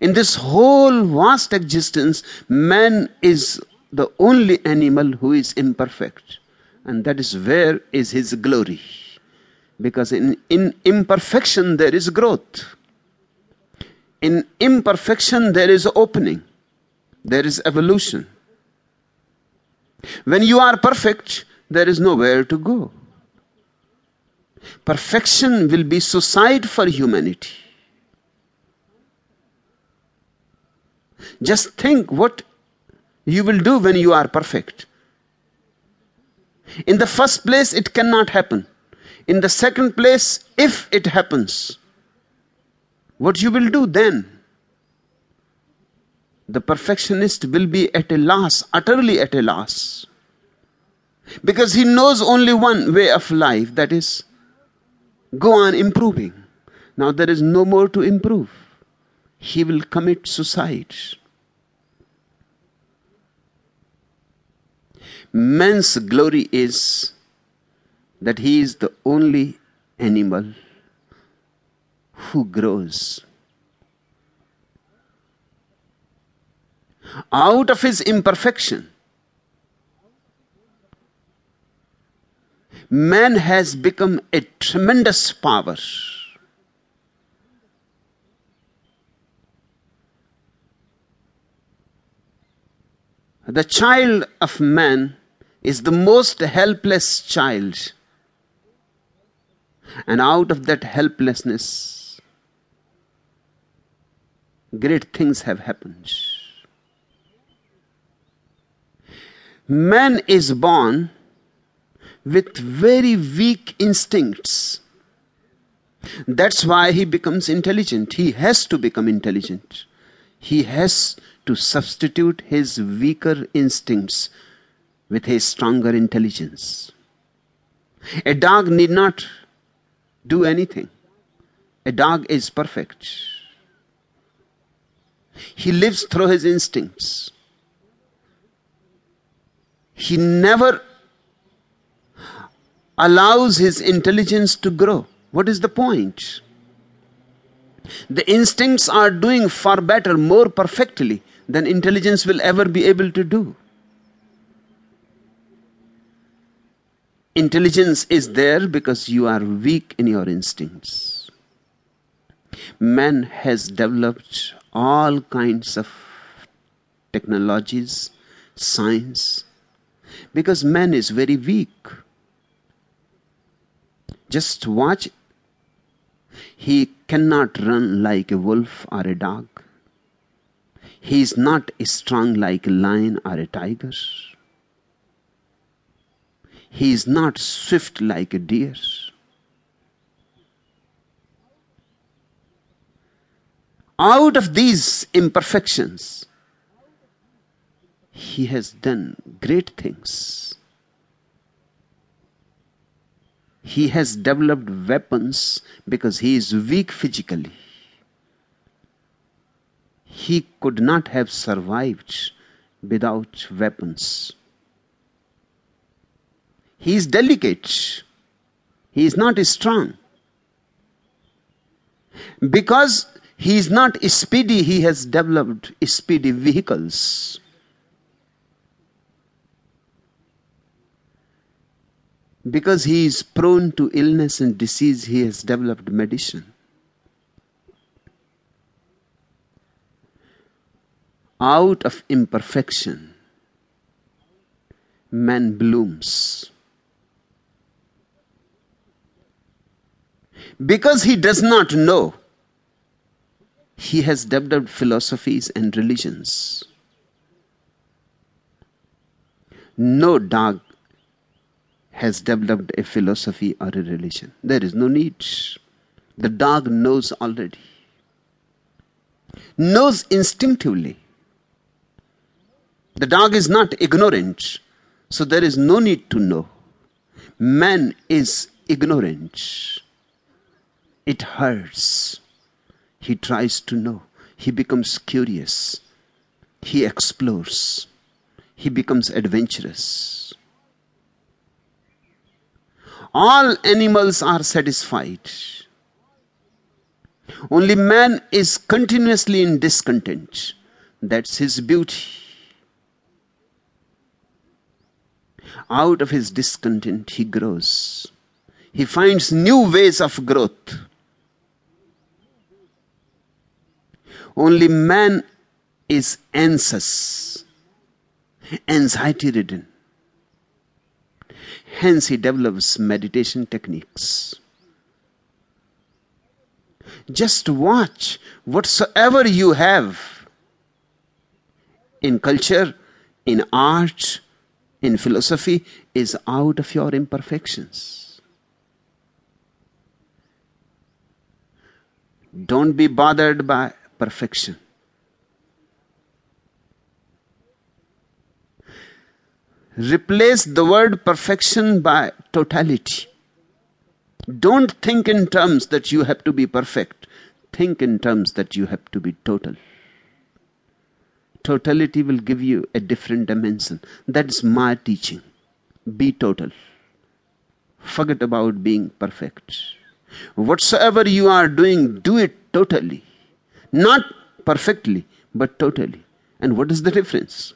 In this whole vast existence, man is the only animal who is imperfect. And that is where is his glory. Because in, in imperfection there is growth. In imperfection there is opening. There is evolution. When you are perfect, there is nowhere to go. Perfection will be suicide for humanity. Just think what you will do when you are perfect. In the first place, it cannot happen. In the second place, if it happens, what you will do then? The perfectionist will be at a loss, utterly at a loss. Because he knows only one way of life that is, go on improving. Now there is no more to improve. He will commit suicide. Man's glory is that he is the only animal who grows. Out of his imperfection, man has become a tremendous power. The child of man is the most helpless child. And out of that helplessness, great things have happened. Man is born with very weak instincts. That's why he becomes intelligent. He has to become intelligent. He has to substitute his weaker instincts with his stronger intelligence. A dog need not do anything. A dog is perfect. He lives through his instincts. He never allows his intelligence to grow. What is the point? The instincts are doing far better, more perfectly than intelligence will ever be able to do. Intelligence is there because you are weak in your instincts. Man has developed all kinds of technologies, science, because man is very weak. Just watch. He cannot run like a wolf or a dog. He is not strong like a lion or a tiger. He is not swift like a deer. Out of these imperfections, he has done great things. He has developed weapons because he is weak physically. He could not have survived without weapons. He is delicate. He is not strong. Because he is not speedy, he has developed speedy vehicles. Because he is prone to illness and disease, he has developed medicine. Out of imperfection, man blooms. Because he does not know, he has developed philosophies and religions. No dog has developed a philosophy or a religion. There is no need. The dog knows already, knows instinctively. The dog is not ignorant, so there is no need to know. Man is ignorant. It hurts. He tries to know. He becomes curious. He explores. He becomes adventurous. All animals are satisfied. Only man is continuously in discontent. That's his beauty. Out of his discontent, he grows. He finds new ways of growth. Only man is anxious, anxiety ridden. Hence, he develops meditation techniques. Just watch whatsoever you have in culture, in art, in philosophy is out of your imperfections. Don't be bothered by perfection. Replace the word perfection by totality. Don't think in terms that you have to be perfect. Think in terms that you have to be total. Totality will give you a different dimension. That's my teaching. Be total. Forget about being perfect. Whatsoever you are doing, do it totally. Not perfectly, but totally. And what is the difference?